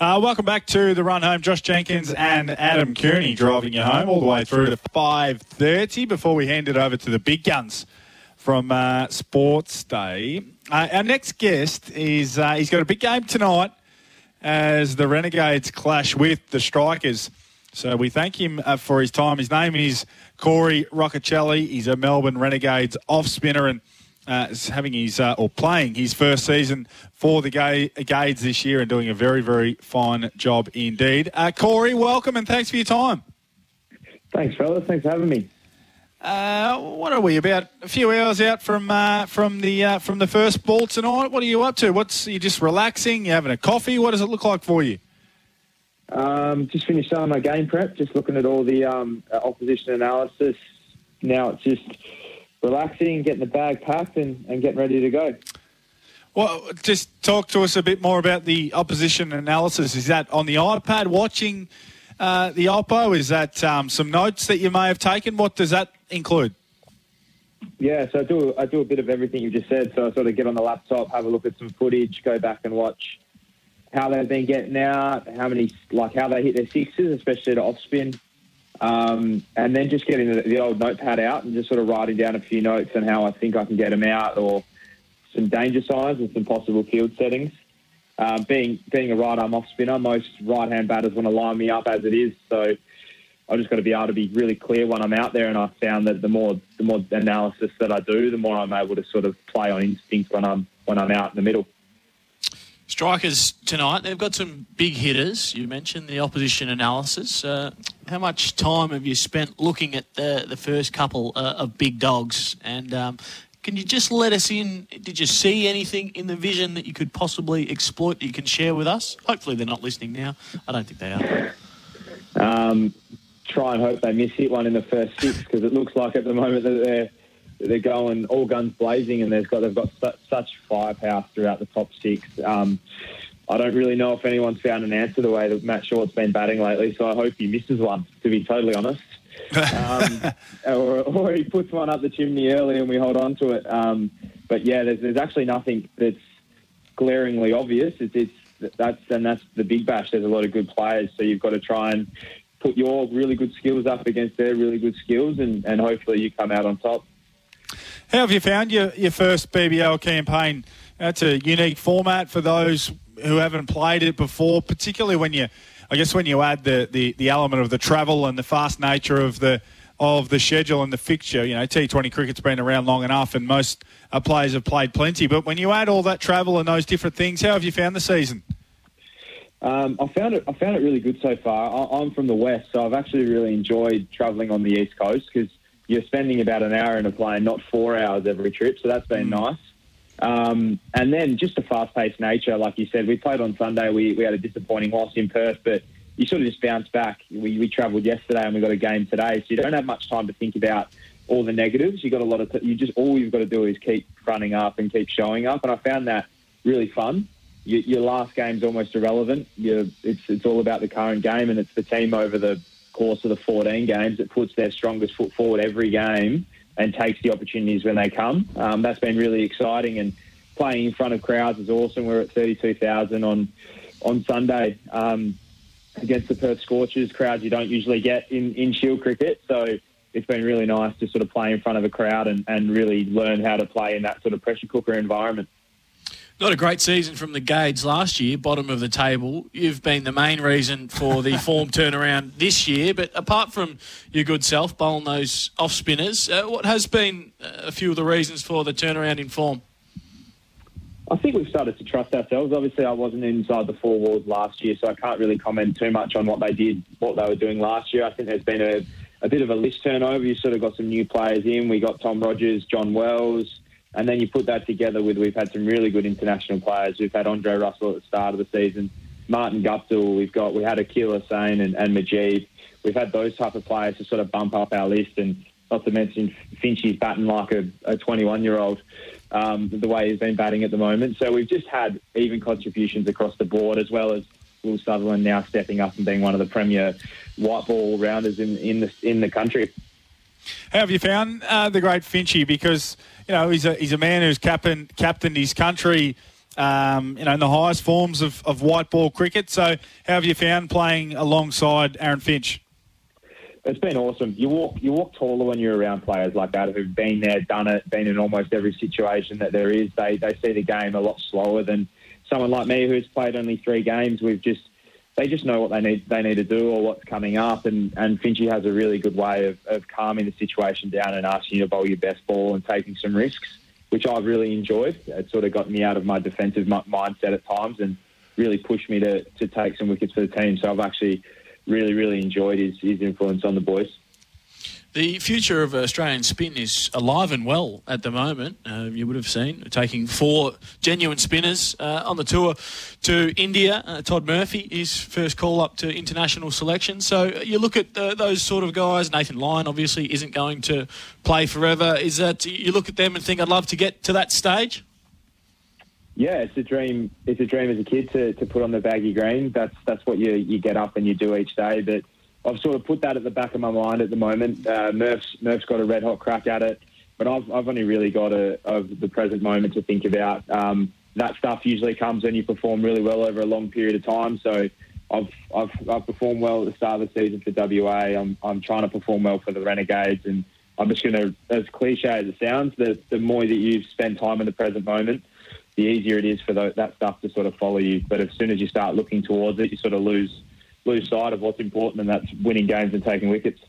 Uh, welcome back to the run home. Josh Jenkins and Adam Cooney driving you home all the way through to 5.30 before we hand it over to the big guns from uh, Sports Day. Uh, our next guest is uh, he's got a big game tonight as the Renegades clash with the Strikers. So we thank him uh, for his time. His name is Corey Rocchiccioli. He's a Melbourne Renegades off spinner and uh, having his uh, or playing his first season for the Gades this year and doing a very very fine job indeed. Uh, Corey, welcome and thanks for your time. Thanks, fellas. Thanks for having me. Uh, what are we about? A few hours out from uh, from the uh, from the first ball tonight. What are you up to? What's you just relaxing? You having a coffee? What does it look like for you? Um, just finished on my game prep. Just looking at all the um, opposition analysis. Now it's just relaxing, getting the bag packed, and, and getting ready to go. Well, just talk to us a bit more about the opposition analysis. Is that on the iPad watching uh, the Oppo? Is that um, some notes that you may have taken? What does that include? Yeah, so I do I do a bit of everything you just said. So I sort of get on the laptop, have a look at some footage, go back and watch how they've been getting out, how many like how they hit their sixes, especially the off spin, um, and then just getting the, the, old notepad out and just sort of writing down a few notes on how I think I can get them out or some danger signs and some possible field settings. Um, being being a right arm off spinner, most right hand batters want to line me up as it is. So I've just got to be able to be really clear when I'm out there. And I found that the more the more analysis that I do, the more I'm able to sort of play on instinct when I'm when I'm out in the middle. Strikers tonight, they've got some big hitters. You mentioned the opposition analysis. Uh, how much time have you spent looking at the, the first couple uh, of big dogs? And um, can you just let us in? Did you see anything in the vision that you could possibly exploit that you can share with us? Hopefully, they're not listening now. I don't think they are. Um, try and hope they miss hit one in the first six because it looks like at the moment that they're they're going all guns blazing, and they've got they've got su- such firepower throughout the top six. Um, I don't really know if anyone's found an answer the way that Matt Short's been batting lately, so I hope he misses one. To be totally honest, um, or, or, he puts one up the chimney early and we hold on to it. Um, but yeah, there's, there's actually nothing that's glaringly obvious. It's, it's that's and that's the big bash. There's a lot of good players, so you've got to try and put your really good skills up against their really good skills, and, and hopefully you come out on top. How have you found your, your first BBL campaign? That's a unique format for those who haven't played it before, particularly when you, I guess, when you add the, the, the element of the travel and the fast nature of the of the schedule and the fixture. You know, T20 cricket's been around long enough, and most uh, players have played plenty. But when you add all that travel and those different things, how have you found the season? Um, I found it. I found it really good so far. I, am from the west, so I've actually really enjoyed travelling on the east coast because you're spending about an hour in a plane, not four hours every trip. So that's been mm. nice. Um, and then just the fast-paced nature, like you said, we played on Sunday. We, we had a disappointing loss in Perth, but you sort of just bounce back. We, we travelled yesterday and we got a game today, so you don't have much time to think about all the negatives. You got a lot of. T- you just all you've got to do is keep running up and keep showing up, and I found that really fun. You, your last game's almost irrelevant. You, it's it's all about the current game, and it's the team over the course of the 14 games that puts their strongest foot forward every game and takes the opportunities when they come. Um, that's been really exciting and playing in front of crowds is awesome. We're at 32,000 on on Sunday um, against the Perth Scorchers, crowds you don't usually get in, in Shield cricket. So it's been really nice to sort of play in front of a crowd and, and really learn how to play in that sort of pressure cooker environment. Not a great season from the Gades last year, bottom of the table. You've been the main reason for the form turnaround this year. But apart from your good self bowling those off spinners, uh, what has been uh, a few of the reasons for the turnaround in form? I think we've started to trust ourselves. Obviously, I wasn't inside the four walls last year, so I can't really comment too much on what they did, what they were doing last year. I think there's been a, a bit of a list turnover. You sort of got some new players in. We got Tom Rogers, John Wells. And then you put that together with we've had some really good international players. We've had Andre Russell at the start of the season. Martin Guptill. We've got we had Akeal Hosein and, and Majid. We've had those type of players to sort of bump up our list, and not to mention Finchy's batting like a 21 year old. Um, the way he's been batting at the moment. So we've just had even contributions across the board, as well as Will Sutherland now stepping up and being one of the premier white ball rounders in, in the in the country. How have you found uh, the great Finchy? Because you know he's a he's a man who's captain captained his country. Um, you know, in the highest forms of, of white ball cricket. So, how have you found playing alongside Aaron Finch? It's been awesome. You walk you walk taller when you're around players like that who've been there, done it, been in almost every situation that there is. They they see the game a lot slower than someone like me who's played only three games. We've just they just know what they need they need to do or what's coming up. And and Finchy has a really good way of, of calming the situation down and asking you to bowl your best ball and taking some risks, which I've really enjoyed. It sort of got me out of my defensive mindset at times and really pushed me to to take some wickets for the team. So I've actually really, really enjoyed his, his influence on the boys. The future of Australian spin is alive and well at the moment. Uh, you would have seen taking four genuine spinners uh, on the tour to India. Uh, Todd Murphy, his first call up to international selection. So you look at uh, those sort of guys. Nathan Lyon obviously isn't going to play forever. Is that you look at them and think, I'd love to get to that stage? Yeah, it's a dream. It's a dream as a kid to, to put on the baggy green. That's that's what you you get up and you do each day. But I've sort of put that at the back of my mind at the moment. Uh, Murph's Murph's got a red hot crack at it, but I've I've only really got a of the present moment to think about. Um, that stuff usually comes when you perform really well over a long period of time. So I've I've I've performed well at the start of the season for WA. I'm I'm trying to perform well for the Renegades, and I'm just going to, as cliche as it sounds, the the more that you spend time in the present moment the easier it is for the, that stuff to sort of follow you. But as soon as you start looking towards it, you sort of lose lose sight of what's important, and that's winning games and taking wickets.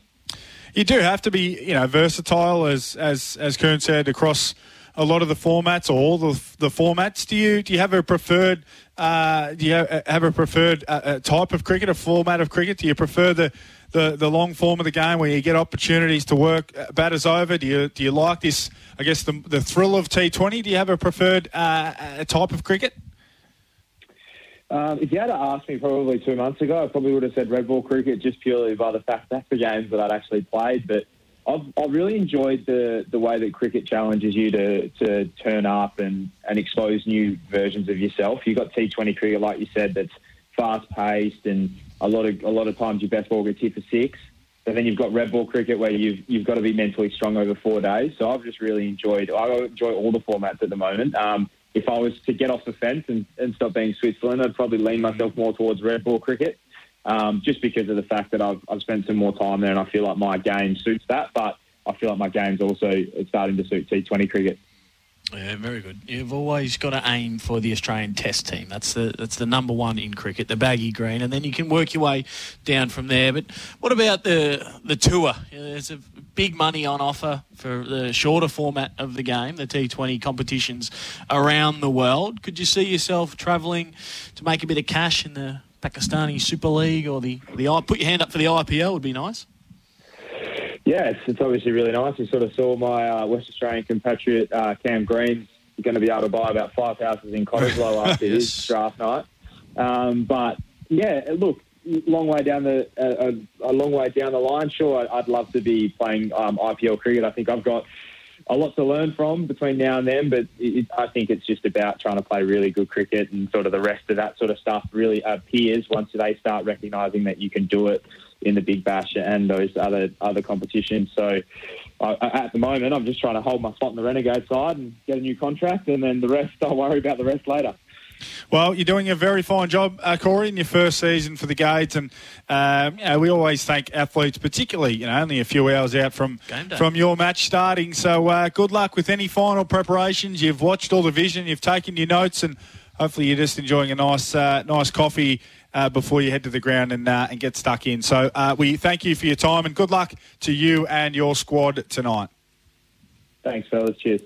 You do have to be, you know, versatile, as as as Kern said, across a lot of the formats or all the, the formats. Do you do you have a preferred uh, do you have, have a preferred uh, type of cricket, a format of cricket? Do you prefer the the, the long form of the game where you get opportunities to work uh, batters over? Do you do you like this? I guess the the thrill of T Twenty. Do you have a preferred uh, type of cricket? Um, if you had to ask me probably two months ago, I probably would have said red ball cricket just purely by the fact that the games that I'd actually played. But I've, I've really enjoyed the, the way that cricket challenges you to, to turn up and, and expose new versions of yourself. You've got T20 cricket, like you said, that's fast paced and a lot of a lot of times your best ball gets hit for six. But then you've got red ball cricket where you've you've got to be mentally strong over four days. So I've just really enjoyed. I enjoy all the formats at the moment. Um, if I was to get off the fence and, and stop being Switzerland, I'd probably lean myself more towards red ball cricket, um, just because of the fact that I've I've spent some more time there and I feel like my game suits that. But I feel like my game's also starting to suit T20 cricket. Yeah, very good. You've always got to aim for the Australian Test team. That's the that's the number one in cricket, the baggy green, and then you can work your way down from there. But what about the the tour? There's a big money on offer for the shorter format of the game, the T20 competitions around the world. Could you see yourself travelling to make a bit of cash in the Pakistani Super League or the the put your hand up for the IPL would be nice. Yeah, it's, it's obviously really nice. You sort of saw my uh, West Australian compatriot uh, Cam Green going to be able to buy about five houses in Cottesloe after yes. his draft night. Um, but yeah, look, long way down the uh, a, long way down the line. Sure, I'd love to be playing um, IPL cricket. I think I've got a lot to learn from between now and then, but it, I think it's just about trying to play really good cricket and sort of the rest of that sort of stuff really appears once they start recognising that you can do it in the Big Bash and those other other competitions. So uh, at the moment, I'm just trying to hold my spot in the Renegade side and get a new contract, and then the rest, I'll worry about the rest later. Well, you're doing a very fine job, uh, Corey, in your first season for the Gades, and um, you know, we always thank athletes, particularly you know only a few hours out from from your match starting. So uh, good luck with any final preparations. You've watched all the vision, you've taken your notes, and hopefully you're just enjoying a nice uh, nice coffee uh, before you head to the ground and, uh, and get stuck in. So uh, we thank you for your time and good luck to you and your squad tonight. Thanks, fellas. Cheers.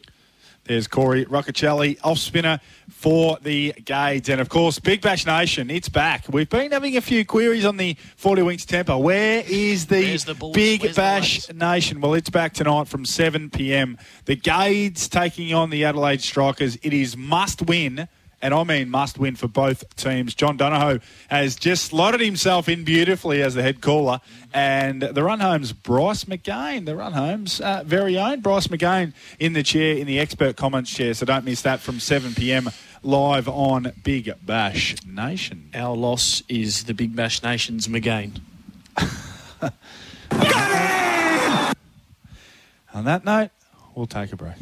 There's Corey Rocchiccioli, off spinner for the Gades. And of course, Big Bash Nation, it's back. We've been having a few queries on the 40 Winks temper. Where is the, the Big Where's Bash the Nation? Well, it's back tonight from 7 p.m. The Gades taking on the Adelaide Strikers. It is must win and I mean must win for both teams. John Donohoe has just slotted himself in beautifully as the head caller, and the run home's Bryce McGain, the run home's uh, very own Bryce McGain in the chair, in the expert comments chair. So don't miss that from 7 p.m. live on Big Bash Nation. Our loss is the Big Bash Nation's McGain. On that note, we'll take a break.